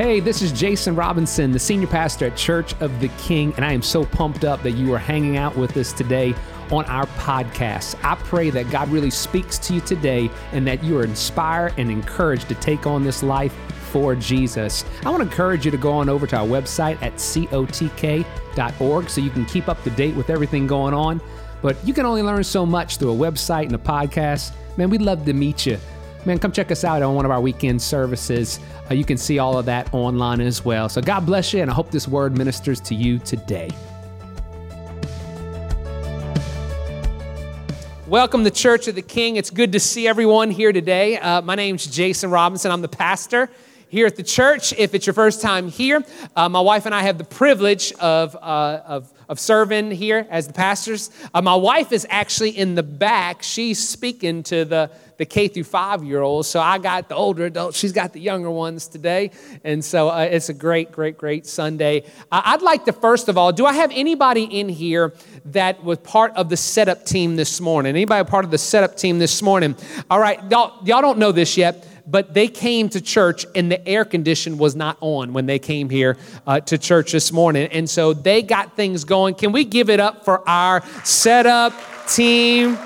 Hey, this is Jason Robinson, the senior pastor at Church of the King, and I am so pumped up that you are hanging out with us today on our podcast. I pray that God really speaks to you today and that you are inspired and encouraged to take on this life for Jesus. I want to encourage you to go on over to our website at cotk.org so you can keep up to date with everything going on. But you can only learn so much through a website and a podcast. Man, we'd love to meet you. Man, come check us out on one of our weekend services. Uh, you can see all of that online as well. So God bless you, and I hope this word ministers to you today. Welcome to Church of the King. It's good to see everyone here today. Uh, my name's Jason Robinson. I'm the pastor here at the church. If it's your first time here, uh, my wife and I have the privilege of, uh, of, of serving here as the pastors. Uh, my wife is actually in the back. She's speaking to the, the K through five year olds. So I got the older adults, she's got the younger ones today. And so uh, it's a great, great, great Sunday. I'd like to, first of all, do I have anybody in here that was part of the setup team this morning? Anybody part of the setup team this morning? All right, y'all, y'all don't know this yet but they came to church and the air condition was not on when they came here uh, to church this morning. And so they got things going. Can we give it up for our setup team?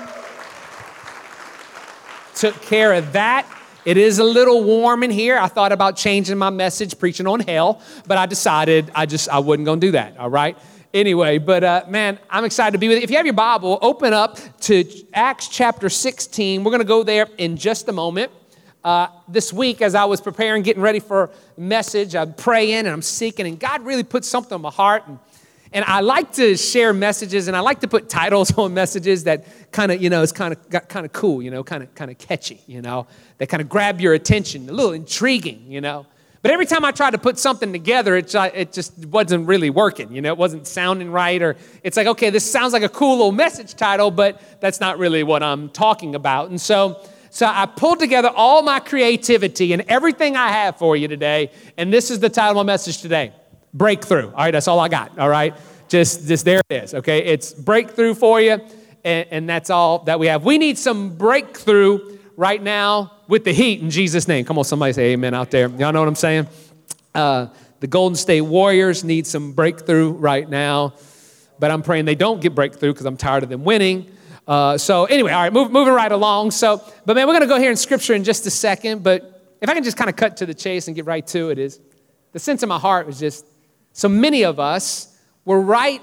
Took care of that. It is a little warm in here. I thought about changing my message, preaching on hell, but I decided I just I wasn't going to do that. All right anyway, but uh, man, I'm excited to be with you. If you have your Bible, open up to Acts chapter 16. We're going to go there in just a moment uh, this week as I was preparing, getting ready for message, I'm praying and I'm seeking, and God really put something on my heart. And, and I like to share messages, and I like to put titles on messages that kind of, you know, is kind of got kind of cool, you know, kind of kind of catchy, you know, that kind of grab your attention, a little intriguing, you know. But every time I tried to put something together, it, it just wasn't really working. You know, it wasn't sounding right, or it's like, okay, this sounds like a cool little message title, but that's not really what I'm talking about. And so so I pulled together all my creativity and everything I have for you today, and this is the title of my message today Breakthrough. All right, that's all I got. All right, just, just there it is. Okay, it's breakthrough for you, and, and that's all that we have. We need some breakthrough right now with the heat in Jesus' name. Come on, somebody say amen out there. Y'all know what I'm saying? Uh, the Golden State Warriors need some breakthrough right now, but I'm praying they don't get breakthrough because I'm tired of them winning. Uh, so anyway, all right, move, moving right along. So, but man, we're going to go here in scripture in just a second. But if I can just kind of cut to the chase and get right to it, is the sense of my heart was just so many of us were right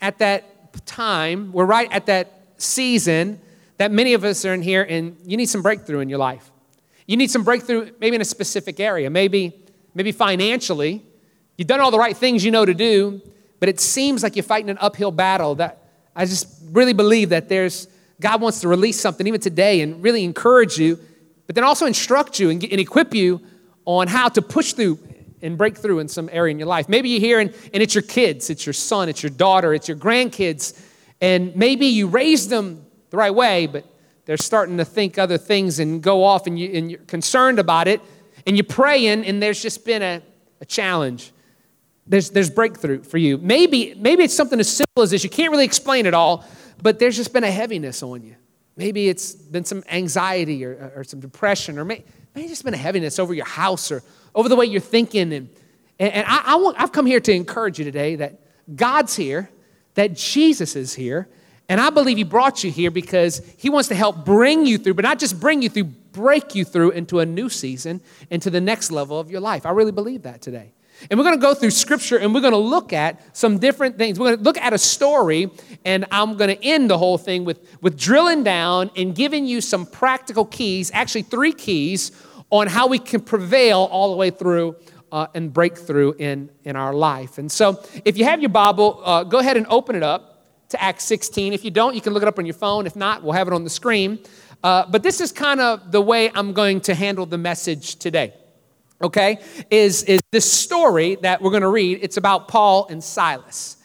at that time, we're right at that season that many of us are in here, and you need some breakthrough in your life. You need some breakthrough, maybe in a specific area, maybe maybe financially. You've done all the right things you know to do, but it seems like you're fighting an uphill battle that I just really believe that there's God wants to release something even today and really encourage you, but then also instruct you and, and equip you on how to push through and break through in some area in your life. Maybe you're here and, and it's your kids, it's your son, it's your daughter, it's your grandkids, and maybe you raised them the right way, but they're starting to think other things and go off and, you, and you're concerned about it, and you're praying, and there's just been a, a challenge there's, there's breakthrough for you. Maybe, maybe it's something as simple as this. You can't really explain it all, but there's just been a heaviness on you. Maybe it's been some anxiety or, or some depression, or maybe, just been a heaviness over your house or over the way you're thinking. And, and, and I, I want, I've come here to encourage you today that God's here, that Jesus is here, and I believe He brought you here because He wants to help bring you through, but not just bring you through, break you through into a new season, into the next level of your life. I really believe that today. And we're going to go through scripture and we're going to look at some different things. We're going to look at a story, and I'm going to end the whole thing with, with drilling down and giving you some practical keys, actually, three keys on how we can prevail all the way through uh, and break through in, in our life. And so, if you have your Bible, uh, go ahead and open it up to Acts 16. If you don't, you can look it up on your phone. If not, we'll have it on the screen. Uh, but this is kind of the way I'm going to handle the message today okay, is, is this story that we're going to read. It's about Paul and Silas.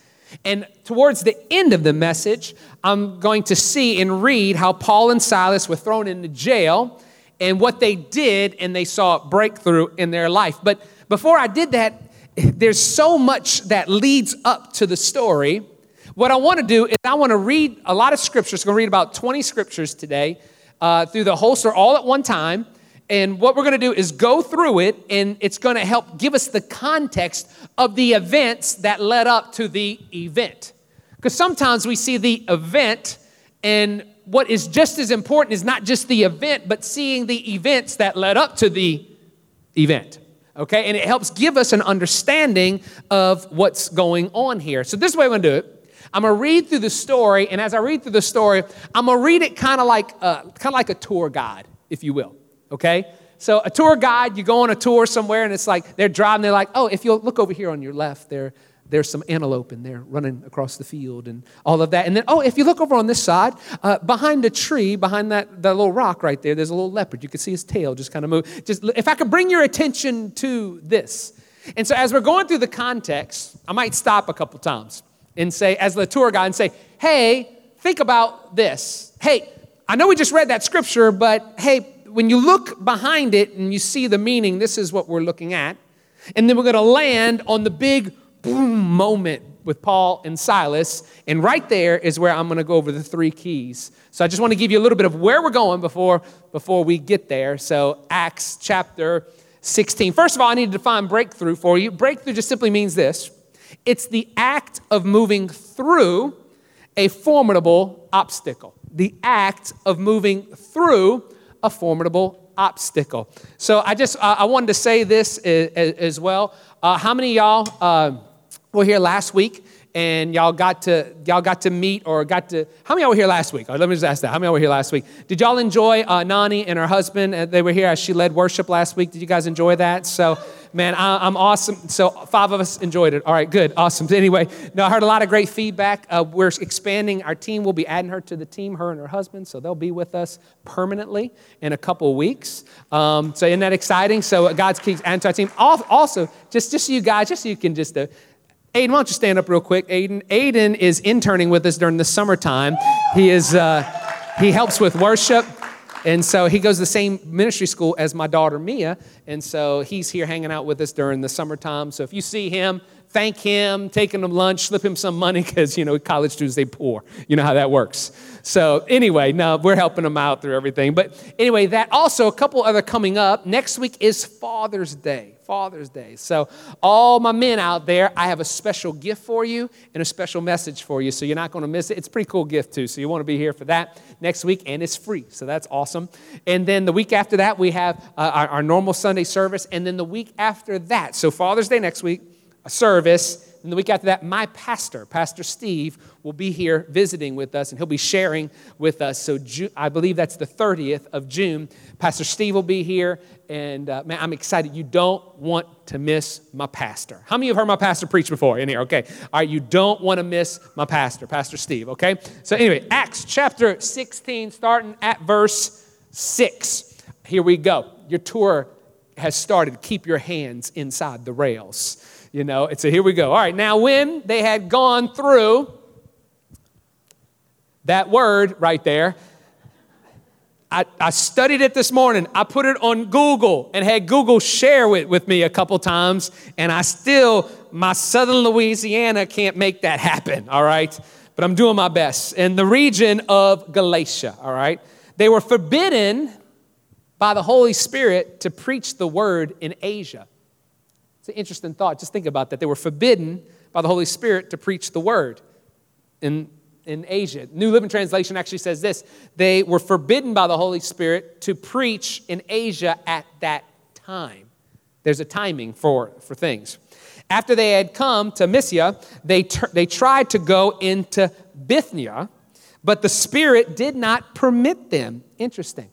And towards the end of the message, I'm going to see and read how Paul and Silas were thrown into jail and what they did, and they saw breakthrough in their life. But before I did that, there's so much that leads up to the story. What I want to do is I want to read a lot of scriptures. I'm going to read about 20 scriptures today uh, through the whole story all at one time And what we're going to do is go through it, and it's going to help give us the context of the events that led up to the event. Because sometimes we see the event, and what is just as important is not just the event, but seeing the events that led up to the event. Okay? And it helps give us an understanding of what's going on here. So, this is the way I'm going to do it. I'm gonna read through the story, and as I read through the story, I'm gonna read it kind of like uh, kind of like a tour guide, if you will. Okay. So a tour guide, you go on a tour somewhere, and it's like they're driving. They're like, oh, if you'll look over here on your left, there there's some antelope and they're running across the field and all of that. And then, oh, if you look over on this side, uh, behind a tree, behind that, that little rock right there, there's a little leopard. You can see his tail just kind of move. Just if I could bring your attention to this. And so as we're going through the context, I might stop a couple times and say, as the tour guide, and say, hey, think about this. Hey, I know we just read that scripture, but hey, when you look behind it and you see the meaning, this is what we're looking at. And then we're going to land on the big boom moment with Paul and Silas. And right there is where I'm going to go over the three keys. So I just want to give you a little bit of where we're going before, before we get there. So, Acts chapter 16. First of all, I need to define breakthrough for you. Breakthrough just simply means this it's the act of moving through a formidable obstacle. The act of moving through a formidable obstacle. So I just uh, I wanted to say this as, as well. Uh, how many y'all uh, were here last week and y'all got to y'all got to meet or got to how many y'all were here last week? Right, let me just ask that. How many y'all were here last week? Did y'all enjoy uh, Nani and her husband? Uh, they were here as she led worship last week. Did you guys enjoy that? So man, I, am awesome. So five of us enjoyed it. All right, good, awesome. Anyway, no, I heard a lot of great feedback. Uh, we're expanding our team. We'll be adding her to the team, her and her husband. So they'll be with us permanently in a couple weeks. Um, so isn't that exciting? So God's keeps adding to our team. Also, just just so you guys, just so you can just. Uh, Aiden, why don't you stand up real quick? Aiden, Aiden is interning with us during the summertime. He is uh, he helps with worship. And so he goes to the same ministry school as my daughter Mia. And so he's here hanging out with us during the summertime. So if you see him, thank him, take him lunch, slip him some money because, you know, college students, they poor. You know how that works. So anyway, no, we're helping them out through everything. But anyway, that also, a couple other coming up. Next week is Father's Day. Father's Day. So, all my men out there, I have a special gift for you and a special message for you. So, you're not going to miss it. It's a pretty cool gift, too. So, you want to be here for that next week, and it's free. So, that's awesome. And then the week after that, we have uh, our, our normal Sunday service. And then the week after that, so Father's Day next week, a service. And the week after that, my pastor, Pastor Steve, will be here visiting with us and he'll be sharing with us. So I believe that's the 30th of June. Pastor Steve will be here. And uh, man, I'm excited. You don't want to miss my pastor. How many of you have heard my pastor preach before in here? Okay. All right. You don't want to miss my pastor, Pastor Steve. Okay. So, anyway, Acts chapter 16, starting at verse 6. Here we go. Your tour has started. Keep your hands inside the rails. You know, it's a here we go. All right, now when they had gone through that word right there, I, I, studied it this morning. I put it on Google and had Google share it with me a couple times, and I still, my southern Louisiana can't make that happen, all right? But I'm doing my best. In the region of Galatia, all right? They were forbidden by the Holy Spirit to preach the word in Asia. It's an interesting thought. Just think about that. They were forbidden by the Holy Spirit to preach the word in, in Asia. New Living Translation actually says this they were forbidden by the Holy Spirit to preach in Asia at that time. There's a timing for, for things. After they had come to Mysia, they, ter- they tried to go into Bithynia, but the Spirit did not permit them. Interesting.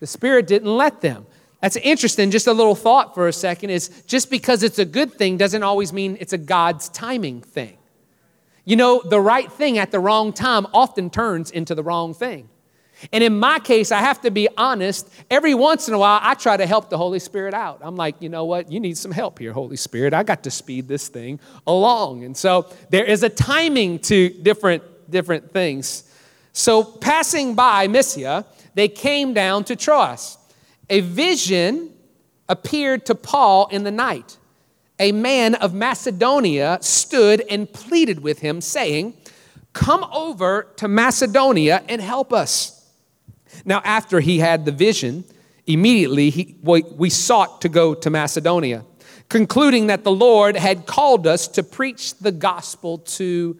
The Spirit didn't let them. That's interesting. Just a little thought for a second is just because it's a good thing doesn't always mean it's a God's timing thing. You know, the right thing at the wrong time often turns into the wrong thing. And in my case, I have to be honest. Every once in a while, I try to help the Holy Spirit out. I'm like, you know what? You need some help here, Holy Spirit. I got to speed this thing along. And so there is a timing to different, different things. So passing by Mysia, they came down to Troas a vision appeared to Paul in the night. A man of Macedonia stood and pleaded with him, saying, Come over to Macedonia and help us. Now, after he had the vision, Immediately, he, we sought to go to Macedonia, concluding that the Lord had called us to preach the gospel to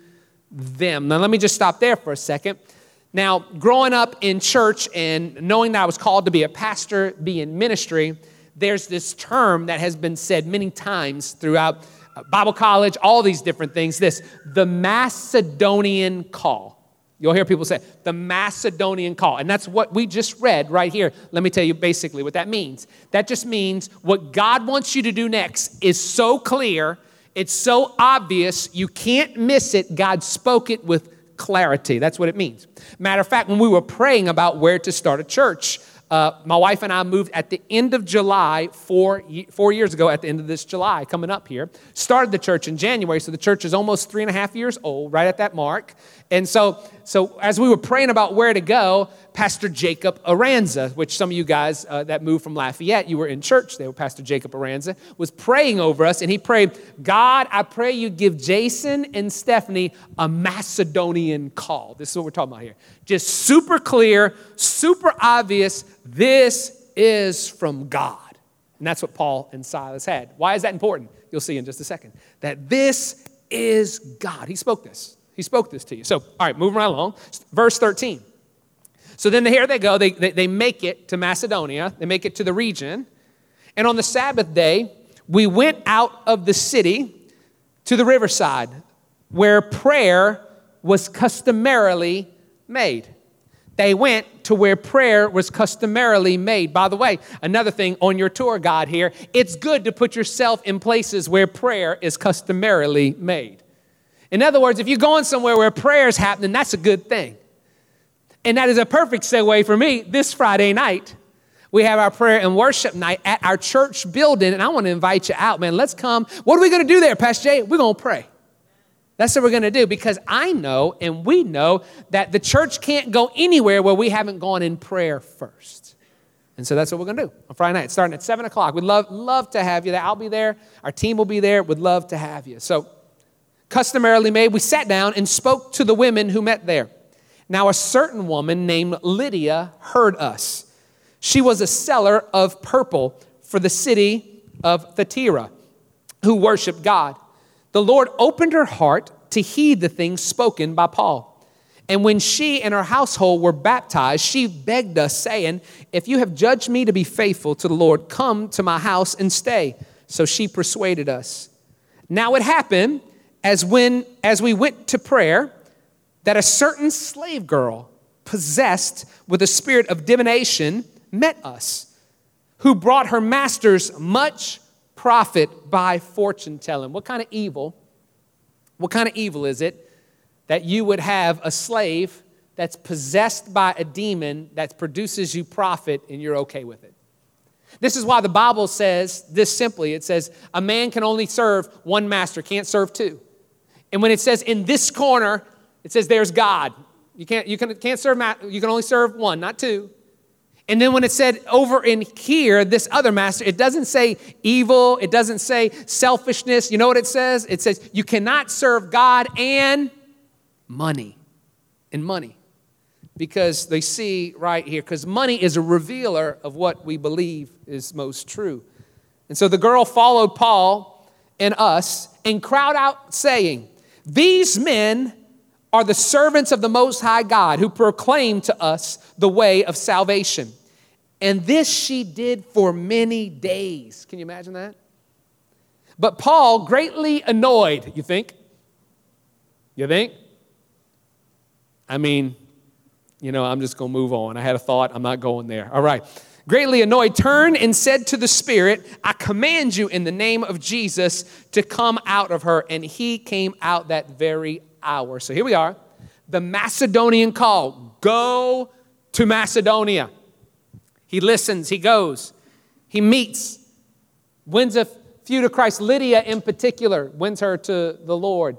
them. Now, let me just stop there for a second. Now, growing up in church and knowing that I was called to be a pastor, be in ministry, there's this term that has been said many times throughout uh, Bible college, all these different things this the Macedonian call. You'll hear people say, the Macedonian call. And that's what we just read right here. Let me tell you basically what that means. That just means what God wants you to do next is so clear, it's so obvious, you can't miss it. God spoke it with clarity. That's what it means. Matter of fact, when we were praying about where to start a church, uh, my wife and I moved at the end of July, four, four years ago, at the end of this July, coming up here. Started the church in January, so the church is almost three and a half years old, right at that mark. And so, so as we were praying about where to go, Pastor Jacob Aranza, which some of you guys uh, that moved from Lafayette, you were in church there, Pastor Jacob Aranza, was praying over us, and he prayed, God, I pray you give Jason and Stephanie a Macedonian call. This is what we're talking about here. Just super clear, super obvious. This is from God. And that's what Paul and Silas had. Why is that important? You'll see in just a second. That this is God. He spoke this. He spoke this to you. So, all right, moving right along. Verse 13. So then here they go. They, they, they make it to Macedonia, they make it to the region. And on the Sabbath day, we went out of the city to the riverside where prayer was customarily made. They went to where prayer was customarily made. By the way, another thing on your tour guide here, it's good to put yourself in places where prayer is customarily made. In other words, if you're going somewhere where prayer is happening, that's a good thing. And that is a perfect segue for me. This Friday night, we have our prayer and worship night at our church building, and I want to invite you out, man. Let's come. What are we going to do there, Pastor Jay? We're going to pray. That's what we're going to do because I know and we know that the church can't go anywhere where we haven't gone in prayer first. And so that's what we're going to do on Friday night, starting at 7 o'clock. We'd love, love to have you there. I'll be there. Our team will be there. We'd love to have you. So, customarily made, we sat down and spoke to the women who met there. Now, a certain woman named Lydia heard us. She was a seller of purple for the city of Thyatira who worshiped God. The Lord opened her heart to heed the things spoken by Paul. And when she and her household were baptized, she begged us, saying, If you have judged me to be faithful to the Lord, come to my house and stay. So she persuaded us. Now it happened as when as we went to prayer that a certain slave girl possessed with a spirit of divination met us, who brought her masters much profit by fortune telling. What kind of evil? What kind of evil is it that you would have a slave that's possessed by a demon that produces you profit and you're okay with it? This is why the Bible says this simply it says, a man can only serve one master, can't serve two. And when it says in this corner, it says there's God. You can't, you can, can't serve, you can only serve one, not two. And then when it said over in here, this other master, it doesn't say evil, it doesn't say selfishness. You know what it says? It says you cannot serve God and money. And money. Because they see right here, because money is a revealer of what we believe is most true. And so the girl followed Paul and us and crowd out saying, These men are the servants of the Most High God who proclaim to us the way of salvation. And this she did for many days. Can you imagine that? But Paul, greatly annoyed, you think? You think? I mean, you know, I'm just going to move on. I had a thought, I'm not going there. All right. Greatly annoyed, turned and said to the Spirit, I command you in the name of Jesus to come out of her. And he came out that very hour. So here we are. The Macedonian call go to Macedonia. He listens, he goes, he meets, wins a few to Christ. Lydia, in particular, wins her to the Lord.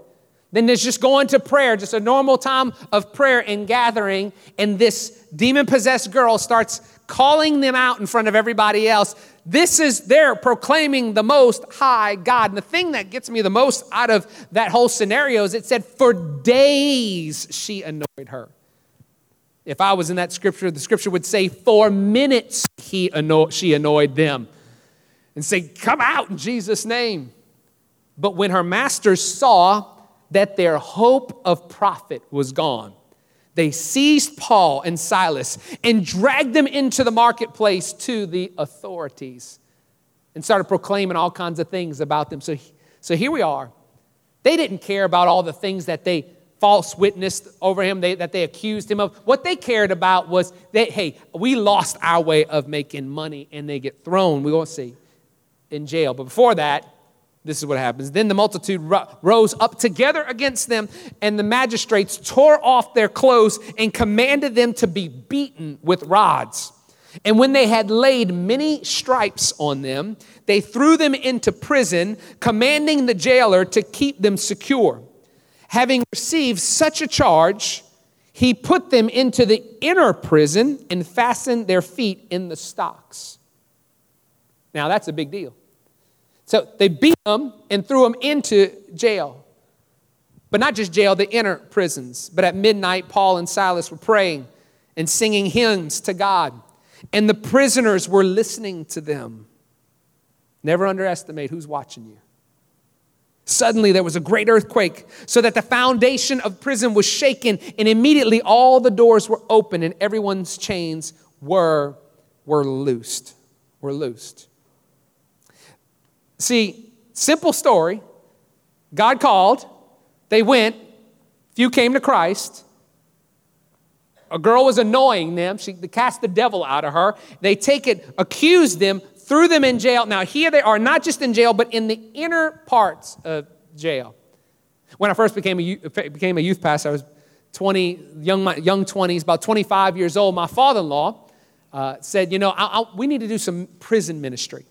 Then there's just going to prayer, just a normal time of prayer and gathering. And this demon possessed girl starts calling them out in front of everybody else. This is, they're proclaiming the most high God. And the thing that gets me the most out of that whole scenario is it said, for days she annoyed her. If I was in that scripture, the scripture would say, For minutes he anno- she annoyed them and say, Come out in Jesus' name. But when her masters saw that their hope of profit was gone, they seized Paul and Silas and dragged them into the marketplace to the authorities and started proclaiming all kinds of things about them. So, so here we are. They didn't care about all the things that they false witnessed over him, they, that they accused him of. What they cared about was that, hey, we lost our way of making money and they get thrown, we won't see, in jail. But before that, this is what happens. Then the multitude rose up together against them, and the magistrates tore off their clothes and commanded them to be beaten with rods. And when they had laid many stripes on them, they threw them into prison, commanding the jailer to keep them secure. Having received such a charge, he put them into the inner prison and fastened their feet in the stocks. Now, that's a big deal. So they beat them and threw them into jail. But not just jail, the inner prisons. But at midnight, Paul and Silas were praying and singing hymns to God, and the prisoners were listening to them. Never underestimate who's watching you. Suddenly there was a great earthquake, so that the foundation of prison was shaken, and immediately all the doors were open and everyone's chains were, were loosed. Were loosed. See, simple story. God called, they went, few came to Christ. A girl was annoying them. She cast the devil out of her. They take it, accuse them, threw them in jail. Now, here they are, not just in jail, but in the inner parts of jail. When I first became a became a youth pastor, I was 20, young, young 20s, about 25 years old. My father in law uh, said, You know, I, I, we need to do some prison ministry.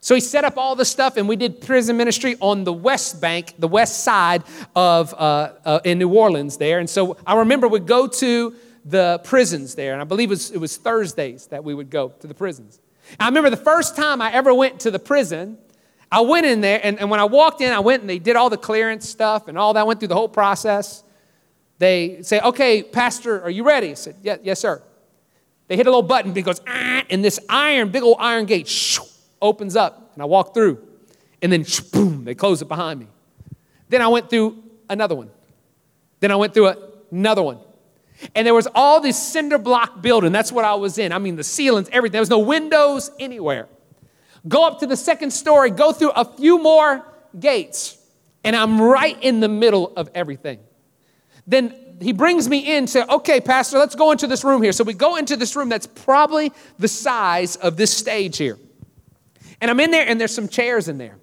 So he set up all the stuff, and we did prison ministry on the west bank, the west side of uh, uh, in New Orleans there. And so I remember we'd go to the prisons there, and I believe it was, it was Thursdays that we would go to the prisons. And I remember the first time I ever went to the prison, I went in there, and, and when I walked in, I went and they did all the clearance stuff and all that, went through the whole process. They say, Okay, Pastor, are you ready? I said, yeah, Yes, sir. They hit a little button because, ah, and this iron, big old iron gate, shoo, opens up and I walk through. And then boom, they close it behind me. Then I went through another one. Then I went through another one. And there was all this cinder block building. That's what I was in. I mean, the ceilings, everything. There was no windows anywhere. Go up to the second story, go through a few more gates, and I'm right in the middle of everything. Then he brings me in, say, okay, Pastor, let's go into this room here. So we go into this room that's probably the size of this stage here. And I'm in there, and there's some chairs in there.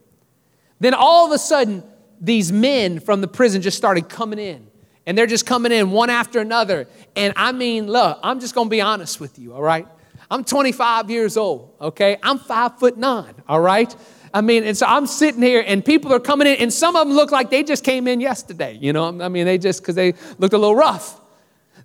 Then all of a sudden, these men from the prison just started coming in. And they're just coming in one after another. And I mean, look, I'm just gonna be honest with you, all right? I'm 25 years old, okay? I'm five foot nine, all right? I mean, and so I'm sitting here and people are coming in, and some of them look like they just came in yesterday, you know? I mean, they just, because they looked a little rough.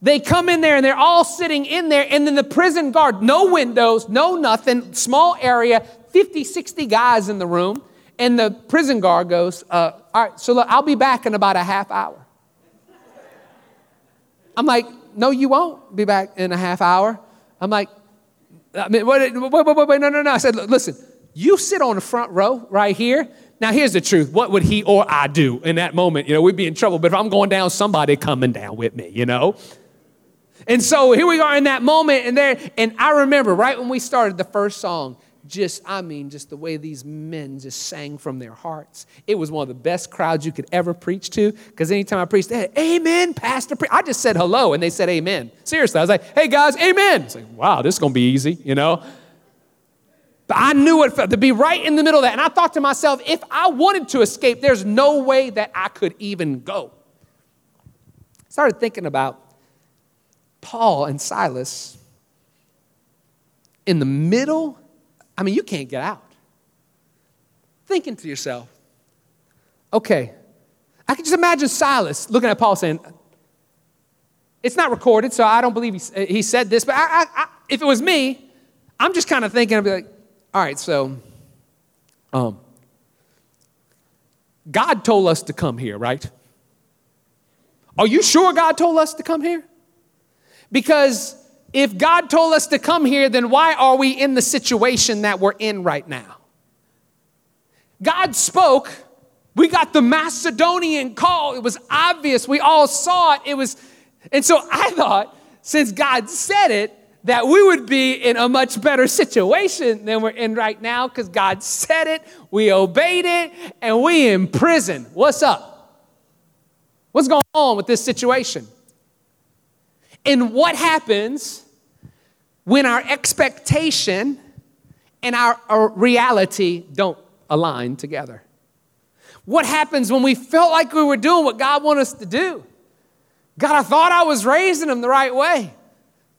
They come in there and they're all sitting in there, and then the prison guard, no windows, no nothing, small area, 50, 60 guys in the room. And the prison guard goes, uh, All right, so look, I'll be back in about a half hour. I'm like, No, you won't be back in a half hour. I'm like, I mean, wait, wait, wait, wait, no, no, no. I said, Listen, you sit on the front row right here. Now, here's the truth. What would he or I do in that moment? You know, we'd be in trouble. But if I'm going down, somebody coming down with me, you know? And so here we are in that moment, and there, and I remember right when we started the first song, just, I mean, just the way these men just sang from their hearts. It was one of the best crowds you could ever preach to because anytime I preached, they had, Amen, Pastor. Pre-. I just said hello and they said Amen. Seriously, I was like, Hey guys, Amen. It's like, wow, this is going to be easy, you know? But I knew it felt to be right in the middle of that. And I thought to myself, if I wanted to escape, there's no way that I could even go. Started thinking about Paul and Silas in the middle I mean, you can't get out. Thinking to yourself, okay, I can just imagine Silas looking at Paul saying, it's not recorded, so I don't believe he, he said this, but I, I, I, if it was me, I'm just kind of thinking, I'd be like, all right, so um, God told us to come here, right? Are you sure God told us to come here? Because if God told us to come here, then why are we in the situation that we're in right now? God spoke. We got the Macedonian call. It was obvious. We all saw it. It was, and so I thought, since God said it, that we would be in a much better situation than we're in right now because God said it, we obeyed it, and we in prison. What's up? What's going on with this situation? And what happens when our expectation and our, our reality don't align together? What happens when we felt like we were doing what God wanted us to do? God, I thought I was raising them the right way.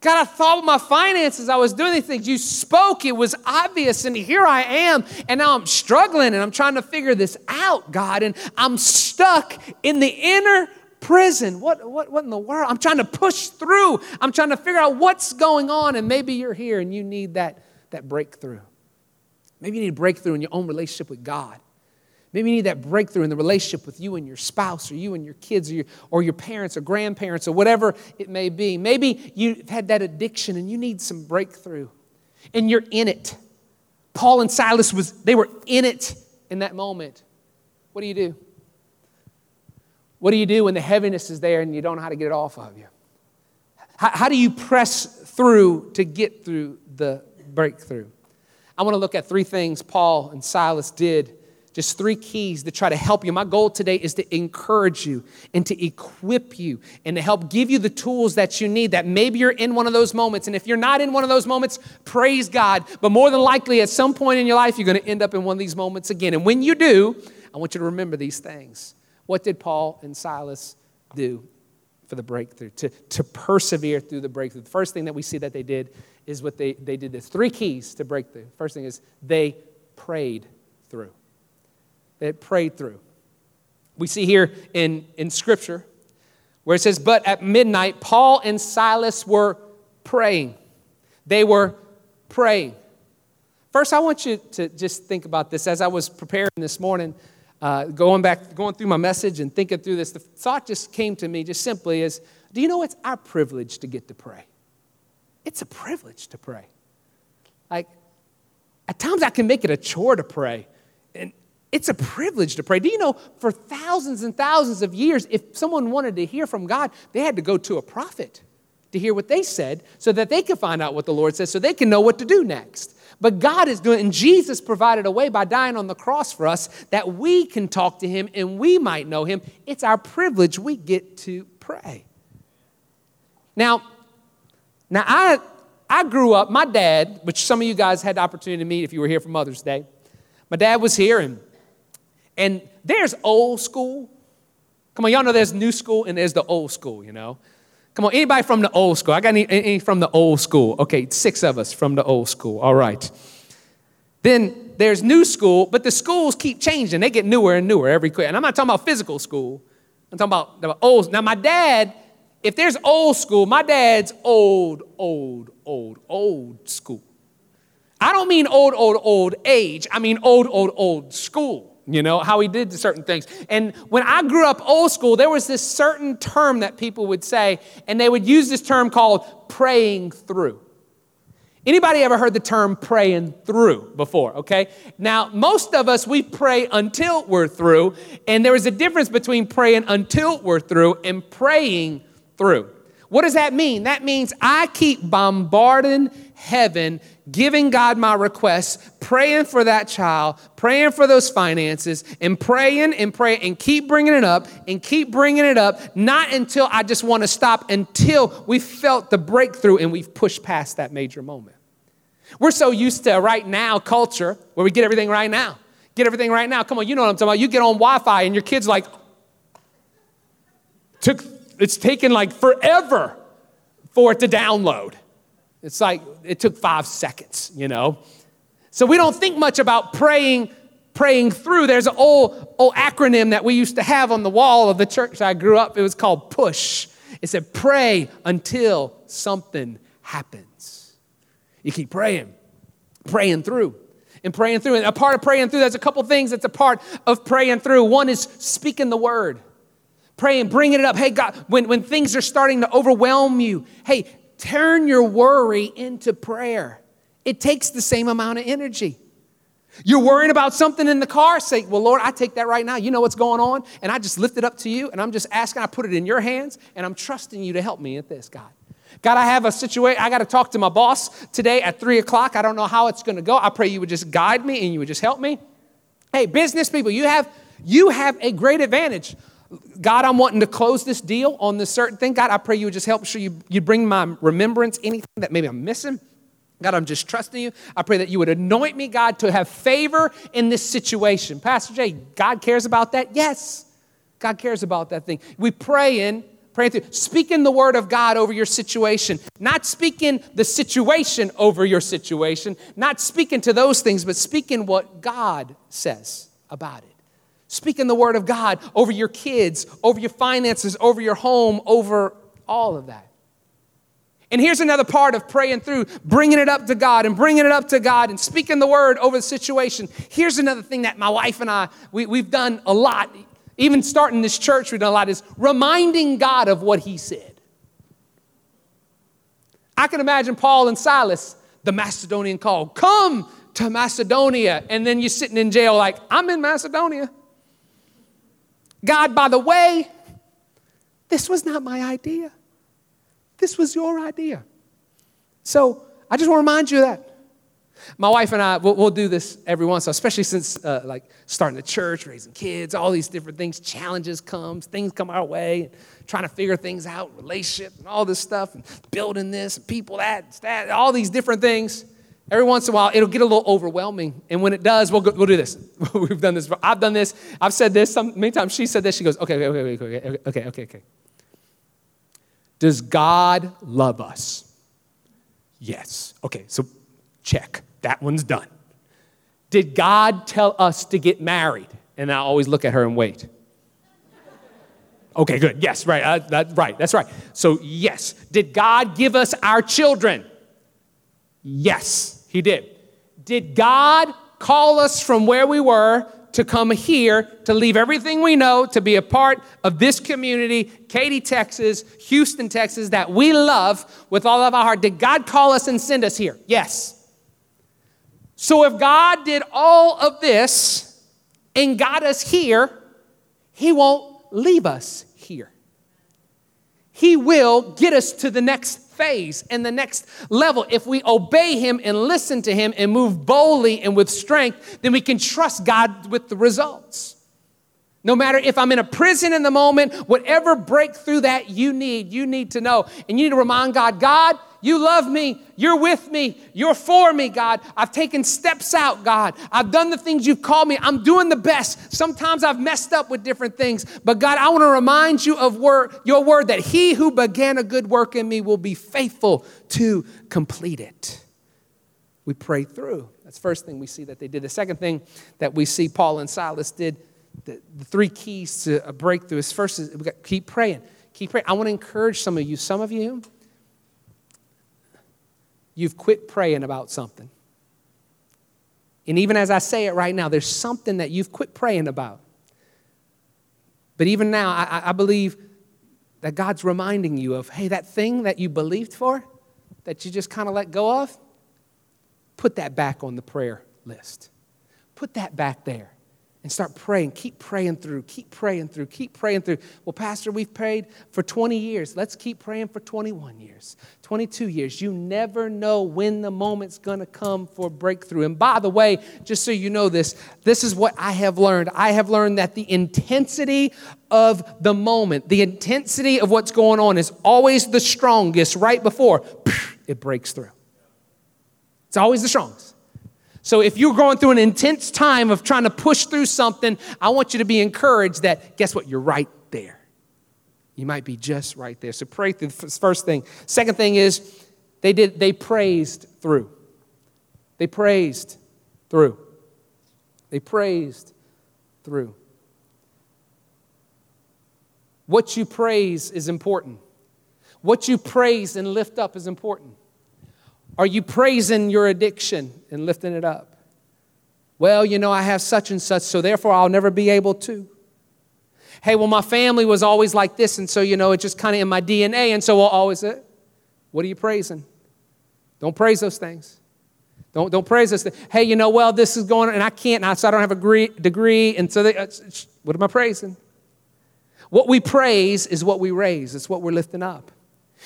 God, I thought with my finances, I was doing these things. You spoke, it was obvious, and here I am, and now I'm struggling and I'm trying to figure this out, God, and I'm stuck in the inner prison. What, what, what in the world? I'm trying to push through. I'm trying to figure out what's going on, and maybe you're here and you need that, that breakthrough. Maybe you need a breakthrough in your own relationship with God. Maybe you need that breakthrough in the relationship with you and your spouse, or you and your kids, or your, or your parents, or grandparents, or whatever it may be. Maybe you've had that addiction and you need some breakthrough, and you're in it. Paul and Silas was they were in it in that moment. What do you do? What do you do when the heaviness is there and you don't know how to get it off of you? How, how do you press through to get through the breakthrough? I want to look at three things Paul and Silas did just three keys to try to help you. My goal today is to encourage you and to equip you and to help give you the tools that you need. That maybe you're in one of those moments. And if you're not in one of those moments, praise God. But more than likely, at some point in your life, you're going to end up in one of these moments again. And when you do, I want you to remember these things. What did Paul and Silas do for the breakthrough, to, to persevere through the breakthrough? The first thing that we see that they did is what they, they did this. Three keys to breakthrough. First thing is they prayed through they prayed through. We see here in, in Scripture where it says, But at midnight, Paul and Silas were praying. They were praying. First, I want you to just think about this. As I was preparing this morning, uh, going back, going through my message and thinking through this, the thought just came to me just simply is do you know it's our privilege to get to pray? It's a privilege to pray. Like, at times I can make it a chore to pray. And it's a privilege to pray. Do you know, for thousands and thousands of years, if someone wanted to hear from God, they had to go to a prophet to hear what they said so that they could find out what the Lord says so they can know what to do next. But God is doing, and Jesus provided a way by dying on the cross for us that we can talk to Him and we might know Him. It's our privilege we get to pray. Now, now I, I grew up, my dad, which some of you guys had the opportunity to meet if you were here for Mother's Day, my dad was here and and there's old school. Come on, y'all know there's new school and there's the old school, you know? Come on, anybody from the old school? I got any, any from the old school? Okay, six of us from the old school. All right. Then there's new school, but the schools keep changing. They get newer and newer every quick. And I'm not talking about physical school. I'm talking about the old. Now, my dad, if there's old school, my dad's old, old, old, old school. I don't mean old, old, old age. I mean old, old, old school you know, how he did certain things. And when I grew up old school, there was this certain term that people would say, and they would use this term called praying through. Anybody ever heard the term praying through before? Okay. Now, most of us, we pray until we're through, and there is a difference between praying until we're through and praying through. What does that mean? That means I keep bombarding heaven giving God my requests, praying for that child, praying for those finances, and praying and praying and keep bringing it up and keep bringing it up, not until I just want to stop, until we felt the breakthrough and we've pushed past that major moment. We're so used to right now culture where we get everything right now. Get everything right now. Come on, you know what I'm talking about. You get on Wi Fi and your kid's like, took, it's taken like forever for it to download. It's like it took five seconds, you know? So we don't think much about praying praying through. There's an old, old acronym that we used to have on the wall of the church I grew up. It was called PUSH. It said, pray until something happens. You keep praying, praying through, and praying through. And a part of praying through, there's a couple things that's a part of praying through. One is speaking the word, praying, bringing it up. Hey, God, when, when things are starting to overwhelm you, hey, Turn your worry into prayer. It takes the same amount of energy. You're worrying about something in the car, say, Well, Lord, I take that right now. You know what's going on. And I just lift it up to you, and I'm just asking, I put it in your hands, and I'm trusting you to help me at this, God. God, I have a situation, I got to talk to my boss today at three o'clock. I don't know how it's going to go. I pray you would just guide me and you would just help me. Hey, business people, you have, you have a great advantage. God, I'm wanting to close this deal on this certain thing. God, I pray you would just help sure you, you bring my remembrance anything that maybe I'm missing. God, I'm just trusting you. I pray that you would anoint me, God, to have favor in this situation. Pastor Jay, God cares about that? Yes. God cares about that thing. We pray in, praying through, speaking the word of God over your situation, not speaking the situation over your situation, not speaking to those things, but speaking what God says about it. Speaking the word of God over your kids, over your finances, over your home, over all of that. And here's another part of praying through, bringing it up to God and bringing it up to God and speaking the word over the situation. Here's another thing that my wife and I, we, we've done a lot, even starting this church, we've done a lot, is reminding God of what He said. I can imagine Paul and Silas, the Macedonian call, come to Macedonia. And then you're sitting in jail like, I'm in Macedonia. God, by the way, this was not my idea. This was your idea. So I just want to remind you of that. My wife and I, we'll, we'll do this every once, especially since uh, like starting the church, raising kids, all these different things, challenges comes, things come our way, trying to figure things out, relationships and all this stuff, and building this, and people that, that, all these different things. Every once in a while, it'll get a little overwhelming. And when it does, we'll, go, we'll do this. We've done this. I've done this. I've said this. Some, many times she said this. She goes, okay, okay, okay, okay, okay, okay, okay. Does God love us? Yes. Okay, so check. That one's done. Did God tell us to get married? And I always look at her and wait. Okay, good. Yes, right. Uh, that, right. That's right. So, yes. Did God give us our children? Yes, He did. Did God call us from where we were to come here, to leave everything we know, to be a part of this community, Katy, Texas, Houston, Texas, that we love with all of our heart. Did God call us and send us here? Yes. So if God did all of this and got us here, He won't leave us here. He will get us to the next phase and the next level. If we obey Him and listen to Him and move boldly and with strength, then we can trust God with the results. No matter if I'm in a prison in the moment, whatever breakthrough that you need, you need to know. And you need to remind God, God, you love me. You're with me. You're for me, God. I've taken steps out, God. I've done the things you've called me. I'm doing the best. Sometimes I've messed up with different things. But God, I want to remind you of word, your word that he who began a good work in me will be faithful to complete it. We pray through. That's the first thing we see that they did. The second thing that we see Paul and Silas did, the, the three keys to a breakthrough is first is we got, keep praying. Keep praying. I want to encourage some of you. Some of you, you've quit praying about something. And even as I say it right now, there's something that you've quit praying about. But even now, I, I believe that God's reminding you of hey, that thing that you believed for, that you just kind of let go of, put that back on the prayer list. Put that back there and start praying. Keep praying through, keep praying through, keep praying through. Well, Pastor, we've prayed for 20 years. Let's keep praying for 21 years, 22 years. You never know when the moment's gonna come for breakthrough. And by the way, just so you know this, this is what I have learned. I have learned that the intensity of the moment, the intensity of what's going on is always the strongest right before it breaks through. It's always the strongest. So if you're going through an intense time of trying to push through something, I want you to be encouraged that guess what? You're right there. You might be just right there. So pray through the first thing. Second thing is they did they praised through. They praised through. They praised through. What you praise is important. What you praise and lift up is important. Are you praising your addiction and lifting it up? Well, you know, I have such and such, so therefore I'll never be able to. Hey, well, my family was always like this, and so, you know, it's just kind of in my DNA, and so we'll always. Uh, What are you praising? Don't praise those things. Don't, don't praise us. Hey, you know, well, this is going on, and I can't, so I don't have a degree. And so, they, uh, what am I praising? What we praise is what we raise, it's what we're lifting up.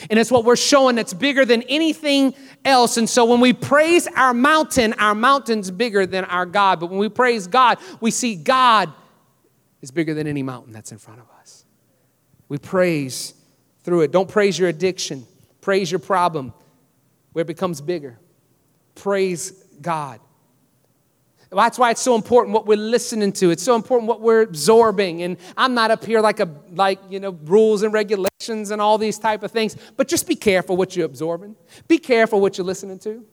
And it's what we're showing that's bigger than anything else. And so when we praise our mountain, our mountain's bigger than our God. But when we praise God, we see God is bigger than any mountain that's in front of us. We praise through it. Don't praise your addiction, praise your problem where it becomes bigger. Praise God. That's why it's so important what we're listening to. It's so important what we're absorbing. And I'm not up here like a like you know rules and regulations and all these type of things. But just be careful what you're absorbing. Be careful what you're listening to.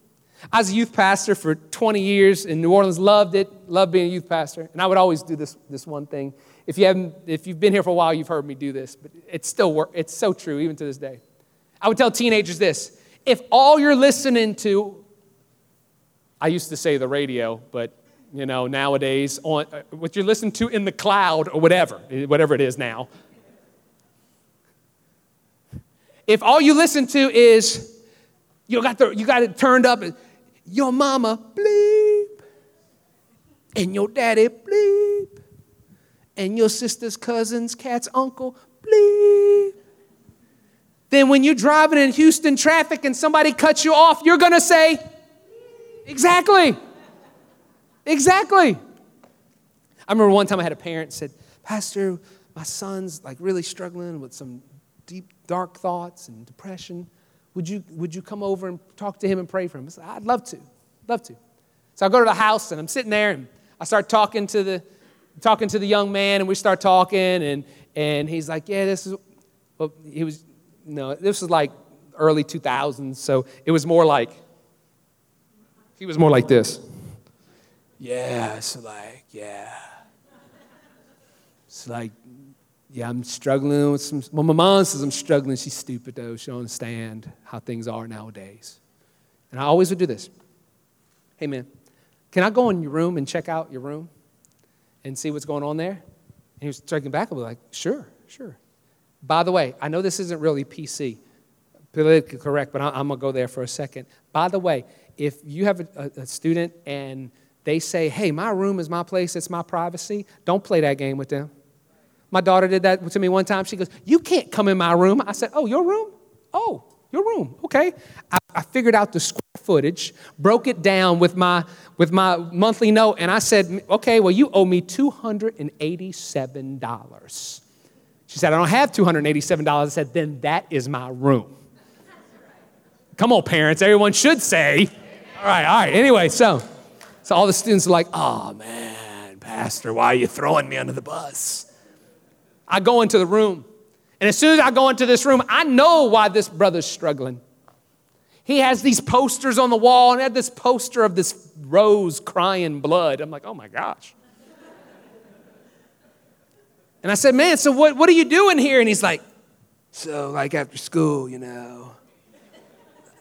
I was a youth pastor for 20 years in New Orleans. Loved it. Loved being a youth pastor. And I would always do this this one thing. If you haven't, if you've been here for a while, you've heard me do this. But it's still work. It's so true even to this day. I would tell teenagers this: If all you're listening to, I used to say the radio, but you know, nowadays, on uh, what you listen to in the cloud or whatever, whatever it is now. If all you listen to is you got the, you got it turned up, your mama bleep, and your daddy bleep, and your sister's cousin's cat's uncle bleep. Then when you're driving in Houston traffic and somebody cuts you off, you're gonna say, exactly. Exactly. I remember one time I had a parent said, Pastor, my son's like really struggling with some deep, dark thoughts and depression. Would you, would you come over and talk to him and pray for him? I said, I'd love to. Love to. So I go to the house and I'm sitting there and I start talking to the talking to the young man and we start talking and and he's like, Yeah, this is well, he was no, this was like early 2000s, so it was more like he was more like this. Yeah, it's like, yeah. It's like, yeah, I'm struggling with some. Well, my mom says I'm struggling. She's stupid, though. She don't understand how things are nowadays. And I always would do this. Hey, man, can I go in your room and check out your room and see what's going on there? And he was checking back. I was like, sure, sure. By the way, I know this isn't really PC, politically correct, but I'm going to go there for a second. By the way, if you have a, a student and they say, hey, my room is my place, it's my privacy, don't play that game with them. My daughter did that to me one time. She goes, You can't come in my room. I said, Oh, your room? Oh, your room. Okay. I, I figured out the square footage, broke it down with my, with my monthly note, and I said, Okay, well, you owe me $287. She said, I don't have $287. I said, Then that is my room. Come on, parents. Everyone should say. All right, all right. Anyway, so. So all the students are like, oh man, Pastor, why are you throwing me under the bus? I go into the room. And as soon as I go into this room, I know why this brother's struggling. He has these posters on the wall and had this poster of this rose crying blood. I'm like, oh my gosh. And I said, man, so what, what are you doing here? And he's like, so like after school, you know,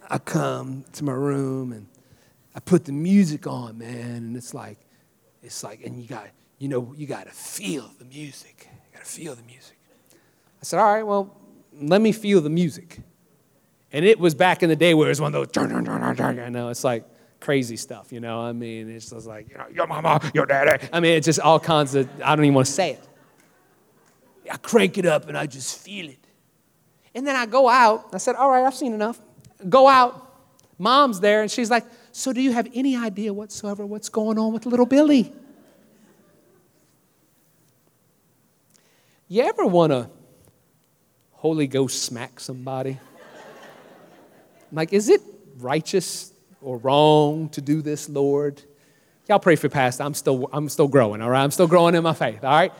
I come to my room and I put the music on, man, and it's like, it's like, and you got, you know, you got to feel the music. You got to feel the music. I said, all right, well, let me feel the music. And it was back in the day where it was one of those, I know, it's like crazy stuff, you know. I mean, it's just like, you know, your mama, your daddy. I mean, it's just all kinds of, I don't even want to say it. I crank it up and I just feel it. And then I go out. I said, all right, I've seen enough. Go out. Mom's there, and she's like, so, do you have any idea whatsoever what's going on with little Billy? You ever want to Holy Ghost smack somebody? like, is it righteous or wrong to do this, Lord? Y'all pray for Pastor. I'm still, I'm still growing, all right? I'm still growing in my faith, all right?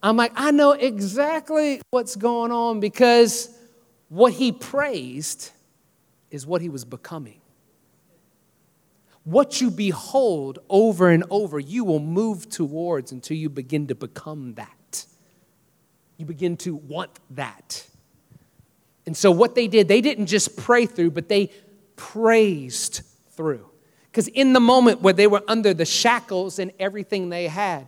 I'm like, I know exactly what's going on because what he praised is what he was becoming. What you behold over and over, you will move towards until you begin to become that. You begin to want that. And so, what they did, they didn't just pray through, but they praised through. Because in the moment where they were under the shackles and everything they had,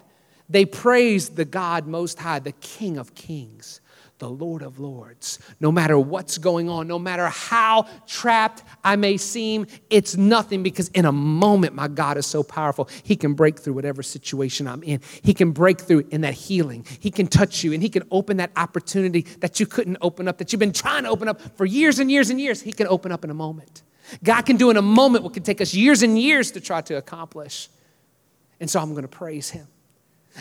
they praised the God Most High, the King of Kings, the Lord of Lords. No matter what's going on, no matter how trapped I may seem, it's nothing because in a moment, my God is so powerful. He can break through whatever situation I'm in. He can break through in that healing. He can touch you and He can open that opportunity that you couldn't open up, that you've been trying to open up for years and years and years. He can open up in a moment. God can do in a moment what can take us years and years to try to accomplish. And so I'm going to praise Him.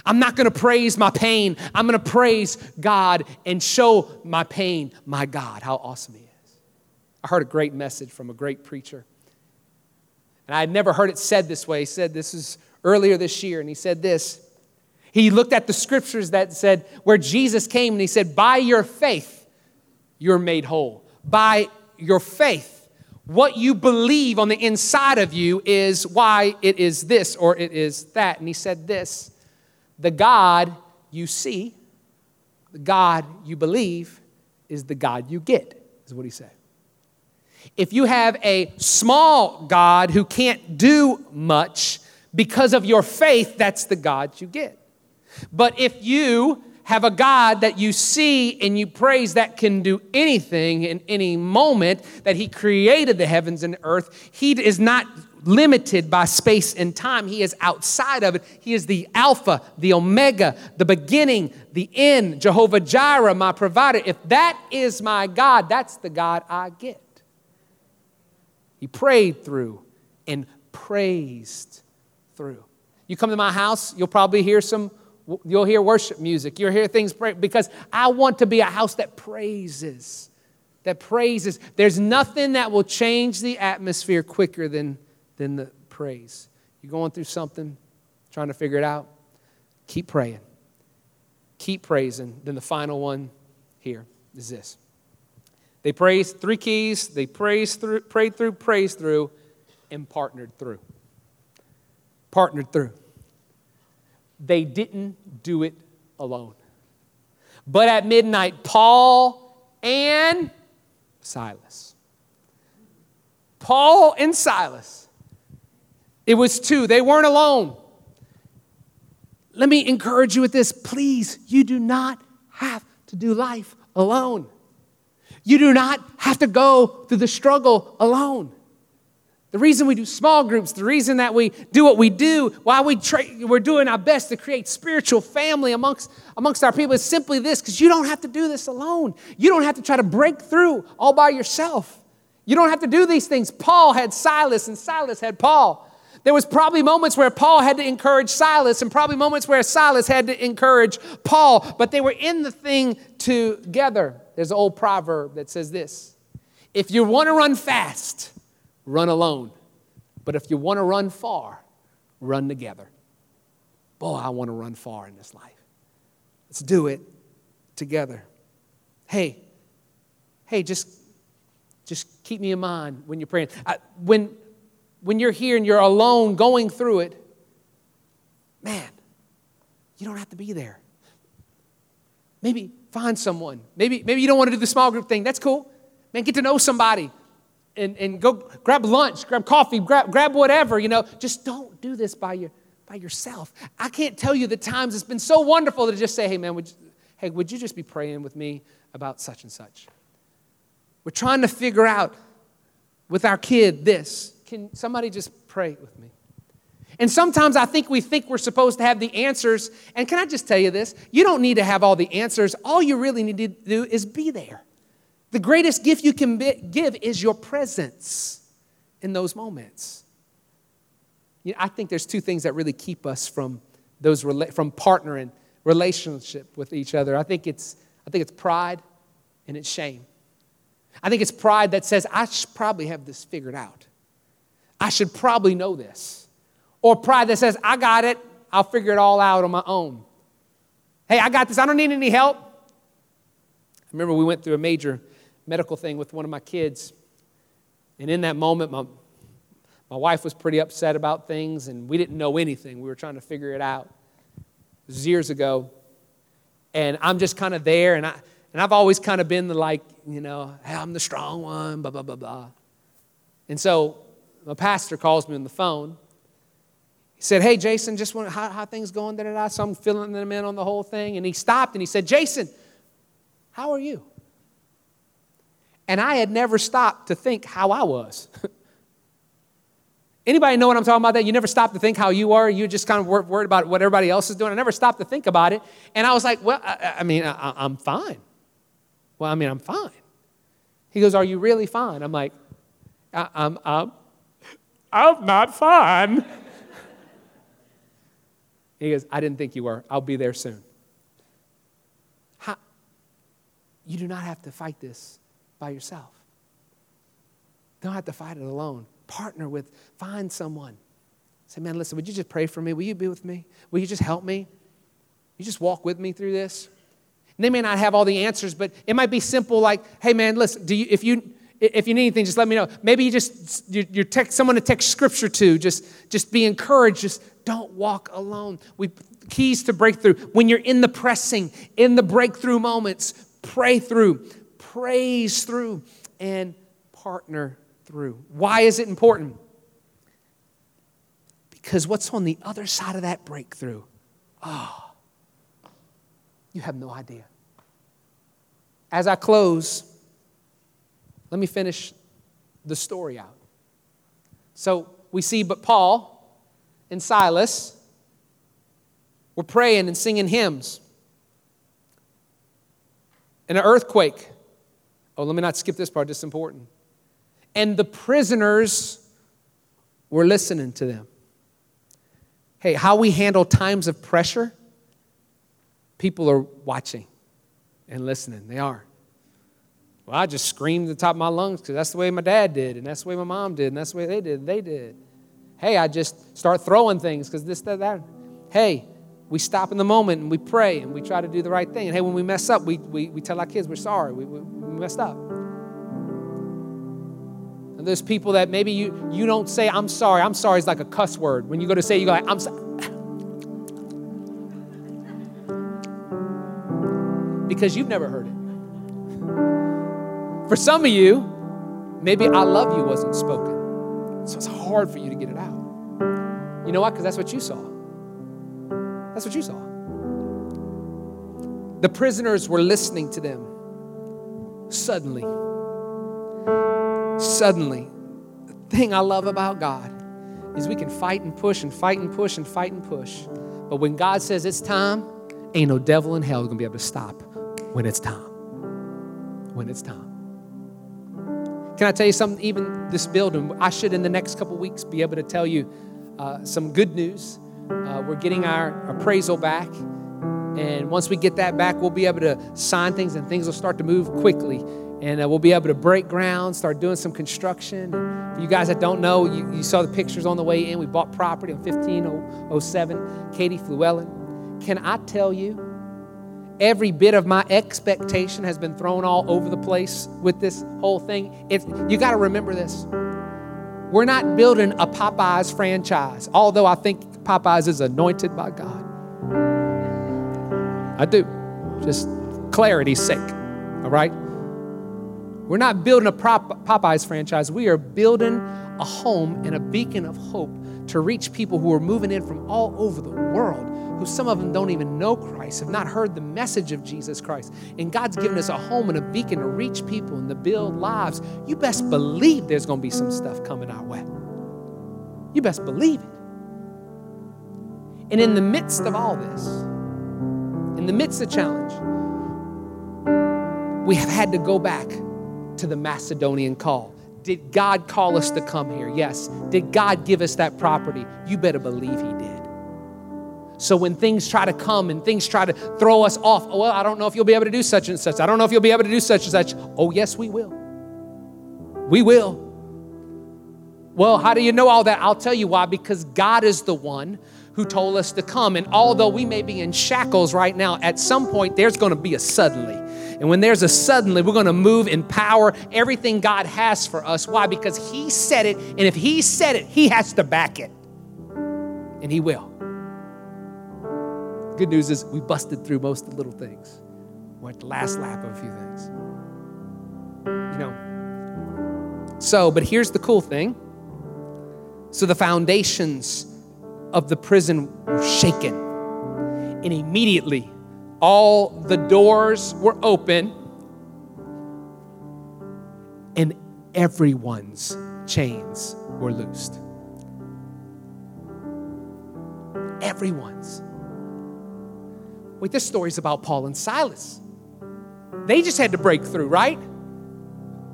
I'm not going to praise my pain. I'm going to praise God and show my pain, my God, how awesome He is. I heard a great message from a great preacher. And I had never heard it said this way. He said this is earlier this year, and he said this. He looked at the scriptures that said, where Jesus came, and he said, By your faith, you're made whole. By your faith, what you believe on the inside of you is why it is this or it is that. And he said this the God you see, the God you believe, is the God you get, is what he said. If you have a small God who can't do much because of your faith, that's the God you get. But if you have a God that you see and you praise that can do anything in any moment, that He created the heavens and earth, He is not limited by space and time. He is outside of it. He is the Alpha, the Omega, the beginning, the end, Jehovah Jireh, my provider. If that is my God, that's the God I get. He prayed through and praised through. You come to my house, you'll probably hear some, you'll hear worship music. You'll hear things pray, because I want to be a house that praises. That praises. There's nothing that will change the atmosphere quicker than than the praise. You're going through something, trying to figure it out, keep praying. Keep praising. Then the final one here is this. They praised three keys, they praised through, prayed through, praised through, and partnered through. Partnered through. They didn't do it alone. But at midnight, Paul and Silas. Paul and Silas it was two, they weren't alone. Let me encourage you with this. Please, you do not have to do life alone. You do not have to go through the struggle alone. The reason we do small groups, the reason that we do what we do, why we tra- we're doing our best to create spiritual family amongst, amongst our people is simply this because you don't have to do this alone. You don't have to try to break through all by yourself. You don't have to do these things. Paul had Silas, and Silas had Paul. There was probably moments where Paul had to encourage Silas and probably moments where Silas had to encourage Paul, but they were in the thing together. There's an old proverb that says this If you want to run fast, run alone. But if you want to run far, run together. Boy, I want to run far in this life. Let's do it together. Hey, hey, just, just keep me in mind when you're praying. I, when when you're here and you're alone going through it, man, you don't have to be there. Maybe find someone. Maybe, maybe you don't want to do the small group thing. That's cool. Man, get to know somebody and, and go grab lunch, grab coffee, grab, grab whatever, you know. Just don't do this by, your, by yourself. I can't tell you the times it's been so wonderful to just say, hey, man, would you, hey, would you just be praying with me about such and such? We're trying to figure out with our kid this. Can somebody just pray with me? And sometimes I think we think we're supposed to have the answers. And can I just tell you this? You don't need to have all the answers. All you really need to do is be there. The greatest gift you can be, give is your presence in those moments. You know, I think there's two things that really keep us from those from partnering relationship with each other. I think it's I think it's pride and it's shame. I think it's pride that says I should probably have this figured out. I should probably know this. Or pride that says, I got it, I'll figure it all out on my own. Hey, I got this, I don't need any help. I remember we went through a major medical thing with one of my kids. And in that moment, my, my wife was pretty upset about things, and we didn't know anything. We were trying to figure it out. It was years ago. And I'm just kind of there, and, I, and I've always kind of been the like, you know, hey, I'm the strong one, blah, blah, blah, blah. And so my pastor calls me on the phone. He said, Hey, Jason, just want how, how things going? Da, da, da. So I'm filling them in on the whole thing. And he stopped and he said, Jason, How are you? And I had never stopped to think how I was. Anybody know what I'm talking about? That you never stop to think how you are. You're just kind of worried about what everybody else is doing. I never stopped to think about it, and I was like, "Well, I, I mean, I, I'm fine." Well, I mean, I'm fine. He goes, "Are you really fine?" I'm like, I, "I'm, I'm, I'm not fine." he goes, "I didn't think you were. I'll be there soon." How? You do not have to fight this by yourself. Don't have to fight it alone partner with, find someone. Say, man, listen, would you just pray for me? Will you be with me? Will you just help me? You just walk with me through this? And they may not have all the answers, but it might be simple like, hey man, listen, do you if you if you need anything, just let me know. Maybe you just you, you text someone to text scripture to. Just just be encouraged. Just don't walk alone. We keys to breakthrough. When you're in the pressing, in the breakthrough moments, pray through, praise through, and partner through. Why is it important? Because what's on the other side of that breakthrough? Oh, you have no idea. As I close, let me finish the story out. So we see, but Paul and Silas were praying and singing hymns. And an earthquake. Oh, let me not skip this part, this is important and the prisoners were listening to them. Hey, how we handle times of pressure, people are watching and listening. They are. Well, I just screamed at the top of my lungs because that's the way my dad did, and that's the way my mom did, and that's the way they did. They did. Hey, I just start throwing things because this, that, that. Hey, we stop in the moment and we pray and we try to do the right thing. And hey, when we mess up, we, we, we tell our kids we're sorry. We, we, messed up. And there's people that maybe you, you don't say, I'm sorry. I'm sorry is like a cuss word. When you go to say, you go like, I'm sorry. because you've never heard it. For some of you, maybe I love you wasn't spoken. So it's hard for you to get it out. You know what? Because that's what you saw. That's what you saw. The prisoners were listening to them. Suddenly, Suddenly, the thing I love about God is we can fight and push and fight and push and fight and push. But when God says it's time, ain't no devil in hell gonna be able to stop when it's time. When it's time. Can I tell you something? Even this building, I should in the next couple weeks be able to tell you uh, some good news. Uh, we're getting our appraisal back. And once we get that back, we'll be able to sign things and things will start to move quickly and uh, we'll be able to break ground, start doing some construction. For you guys that don't know, you, you saw the pictures on the way in. We bought property on 1507 Katy Flewellen. Can I tell you, every bit of my expectation has been thrown all over the place with this whole thing. It's, you got to remember this. We're not building a Popeyes franchise, although I think Popeyes is anointed by God. I do. Just clarity's sake, all right? We're not building a Popeyes franchise. We are building a home and a beacon of hope to reach people who are moving in from all over the world, who some of them don't even know Christ, have not heard the message of Jesus Christ. And God's given us a home and a beacon to reach people and to build lives. You best believe there's going to be some stuff coming our way. You best believe it. And in the midst of all this, in the midst of challenge, we have had to go back to the Macedonian call. Did God call us to come here? Yes. Did God give us that property? You better believe He did. So when things try to come and things try to throw us off, oh, well, I don't know if you'll be able to do such and such. I don't know if you'll be able to do such and such. Oh, yes, we will. We will. Well, how do you know all that? I'll tell you why. Because God is the one who told us to come. And although we may be in shackles right now, at some point there's going to be a suddenly. And when there's a suddenly, we're going to move in power, everything God has for us. Why? Because He said it, and if He said it, He has to back it. And He will. Good news is we busted through most of the little things. We're at the last lap of a few things. You know. So, but here's the cool thing. So the foundations of the prison were shaken. And immediately all the doors were open and everyone's chains were loosed. Everyone's. Wait, this story's about Paul and Silas. They just had to break through, right?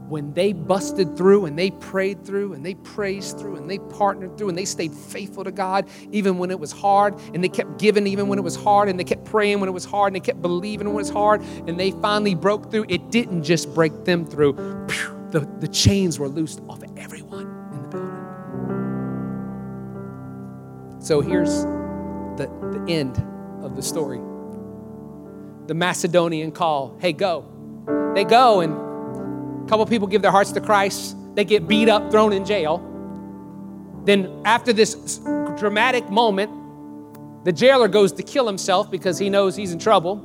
When they busted through and they prayed through and they praised through and they partnered through and they stayed faithful to God even when it was hard and they kept giving even when it was hard and they kept praying when it was hard and they kept believing when it was hard and they finally broke through, it didn't just break them through. The, the chains were loosed off of everyone in the building. So here's the, the end of the story the Macedonian call hey, go. They go, and a couple people give their hearts to Christ. They get beat up, thrown in jail. Then, after this dramatic moment, the jailer goes to kill himself because he knows he's in trouble.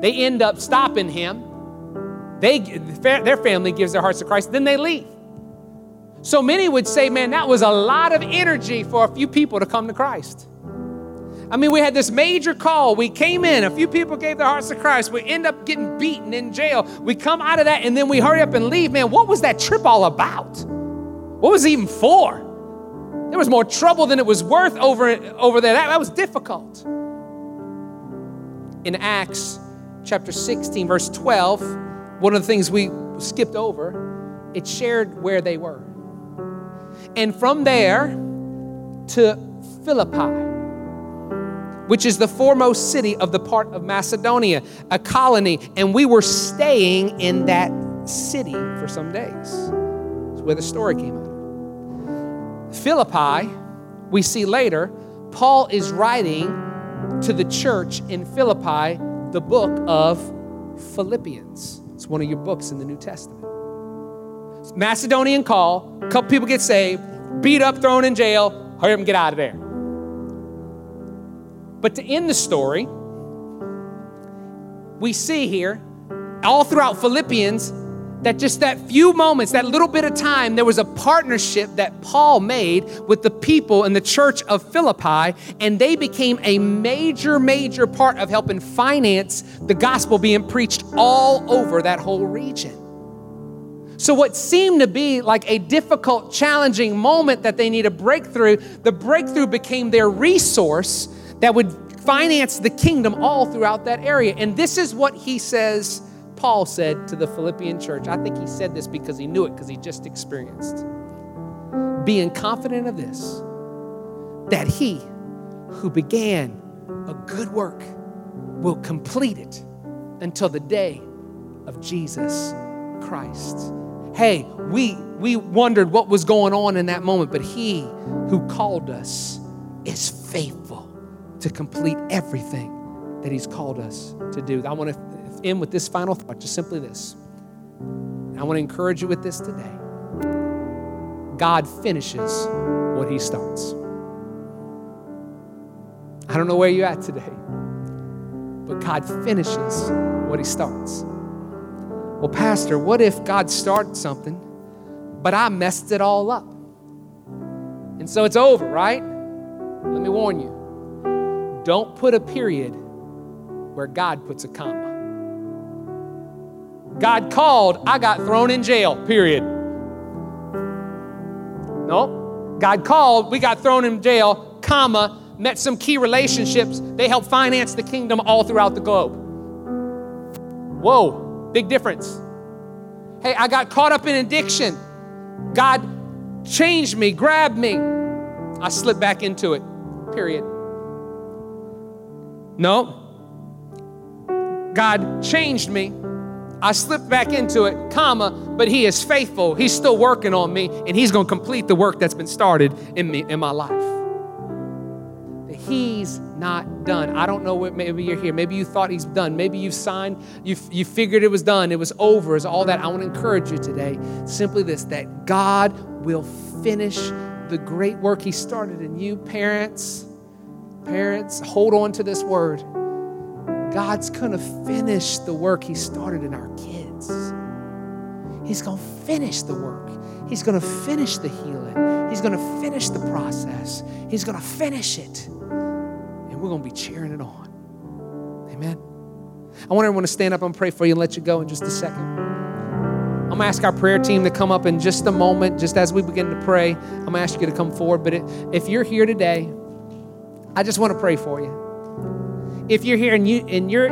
They end up stopping him. They, their family gives their hearts to Christ. Then they leave. So many would say, man, that was a lot of energy for a few people to come to Christ. I mean, we had this major call. We came in, a few people gave their hearts to Christ. We end up getting beaten in jail. We come out of that and then we hurry up and leave. Man, what was that trip all about? What was it even for? There was more trouble than it was worth over, over there. That, that was difficult. In Acts chapter 16, verse 12, one of the things we skipped over, it shared where they were. And from there to Philippi which is the foremost city of the part of Macedonia, a colony, and we were staying in that city for some days. That's where the story came out. Philippi, we see later, Paul is writing to the church in Philippi the book of Philippians. It's one of your books in the New Testament. Macedonian call, a couple people get saved, beat up, thrown in jail, hurry up and get out of there. But to end the story, we see here all throughout Philippians that just that few moments, that little bit of time, there was a partnership that Paul made with the people in the church of Philippi, and they became a major, major part of helping finance the gospel being preached all over that whole region. So, what seemed to be like a difficult, challenging moment that they need a breakthrough, the breakthrough became their resource that would finance the kingdom all throughout that area. And this is what he says, Paul said to the Philippian church. I think he said this because he knew it, because he just experienced. Being confident of this, that he who began a good work will complete it until the day of Jesus Christ. Hey, we we wondered what was going on in that moment, but he who called us is faithful to complete everything that He's called us to do. I want to end with this final thought, just simply this. I want to encourage you with this today. God finishes what He starts. I don't know where you're at today, but God finishes what He starts. Well, Pastor, what if God started something, but I messed it all up? And so it's over, right? Let me warn you don't put a period where God puts a comma. God called, I got thrown in jail, period. No, God called, we got thrown in jail, comma, met some key relationships. They helped finance the kingdom all throughout the globe. Whoa, big difference. Hey, I got caught up in addiction. God changed me, grabbed me. I slipped back into it, period. No. God changed me. I slipped back into it, comma, but he is faithful. He's still working on me, and he's going to complete the work that's been started in me in my life. He's not done. I don't know what maybe you're here. Maybe you thought he's done. Maybe you've signed, you, you figured it was done, it was over, is all that. I want to encourage you today. Simply this that God will finish the great work he started in you, parents Parents, hold on to this word. God's going to finish the work He started in our kids. He's going to finish the work. He's going to finish the healing. He's going to finish the process. He's going to finish it. And we're going to be cheering it on. Amen. I want everyone to stand up and pray for you and let you go in just a second. I'm gonna ask our prayer team to come up in just a moment, just as we begin to pray. I'm gonna ask you to come forward. But if you're here today, I just want to pray for you. If you're here and you and you're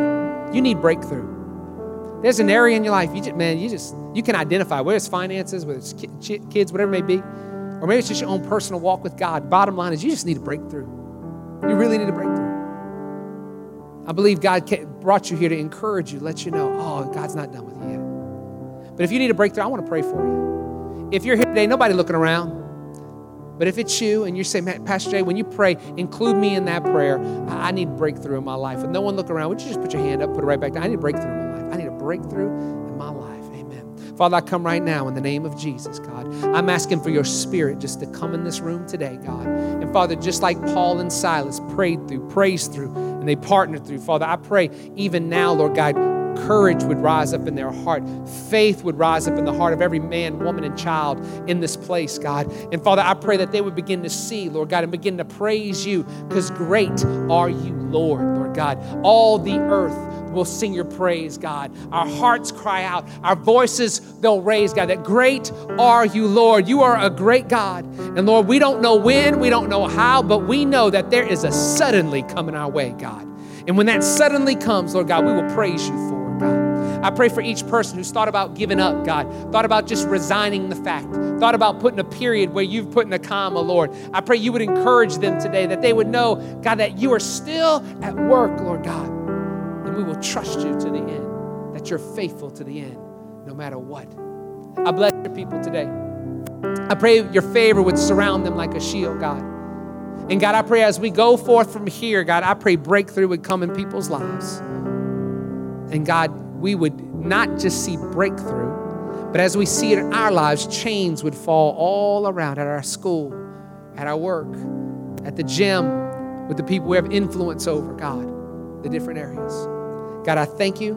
you need breakthrough. There's an area in your life, you just, man, you just you can identify whether it's finances, whether it's kids, whatever it may be, or maybe it's just your own personal walk with God. Bottom line is you just need a breakthrough. You really need a breakthrough. I believe God brought you here to encourage you, let you know, oh, God's not done with you yet. But if you need a breakthrough, I want to pray for you. If you're here today, nobody looking around. But if it's you and you say, Pastor Jay, when you pray, include me in that prayer. I need breakthrough in my life. And no one look around, would you just put your hand up, put it right back down? I need breakthrough in my life. I need a breakthrough in my life. Amen. Father, I come right now in the name of Jesus, God. I'm asking for your spirit just to come in this room today, God. And Father, just like Paul and Silas prayed through, praised through, and they partnered through. Father, I pray even now, Lord God, courage would rise up in their heart. Faith would rise up in the heart of every man, woman, and child in this place, God. And Father, I pray that they would begin to see, Lord God, and begin to praise you because great are you, Lord, Lord God. All the earth will sing your praise, God. Our hearts cry out, our voices they'll raise, God, that great are you, Lord. You are a great God. And Lord, we don't know when, we don't know how, but we know that there is a suddenly coming our way, God. And when that suddenly comes, Lord God, we will praise you for it. I pray for each person who's thought about giving up, God, thought about just resigning the fact, thought about putting a period where you've put in a comma, Lord. I pray you would encourage them today that they would know, God, that you are still at work, Lord God. And we will trust you to the end, that you're faithful to the end, no matter what. I bless your people today. I pray your favor would surround them like a shield, God. And God, I pray as we go forth from here, God, I pray breakthrough would come in people's lives. And God, we would not just see breakthrough, but as we see it in our lives, chains would fall all around at our school, at our work, at the gym, with the people we have influence over, God, the different areas. God, I thank you.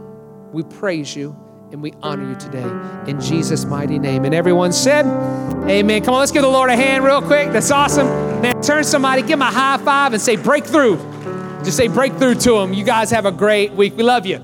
We praise you and we honor you today in Jesus' mighty name. And everyone said, Amen. Come on, let's give the Lord a hand real quick. That's awesome. Man, turn somebody, give them a high five and say breakthrough. Just say breakthrough to them. You guys have a great week. We love you.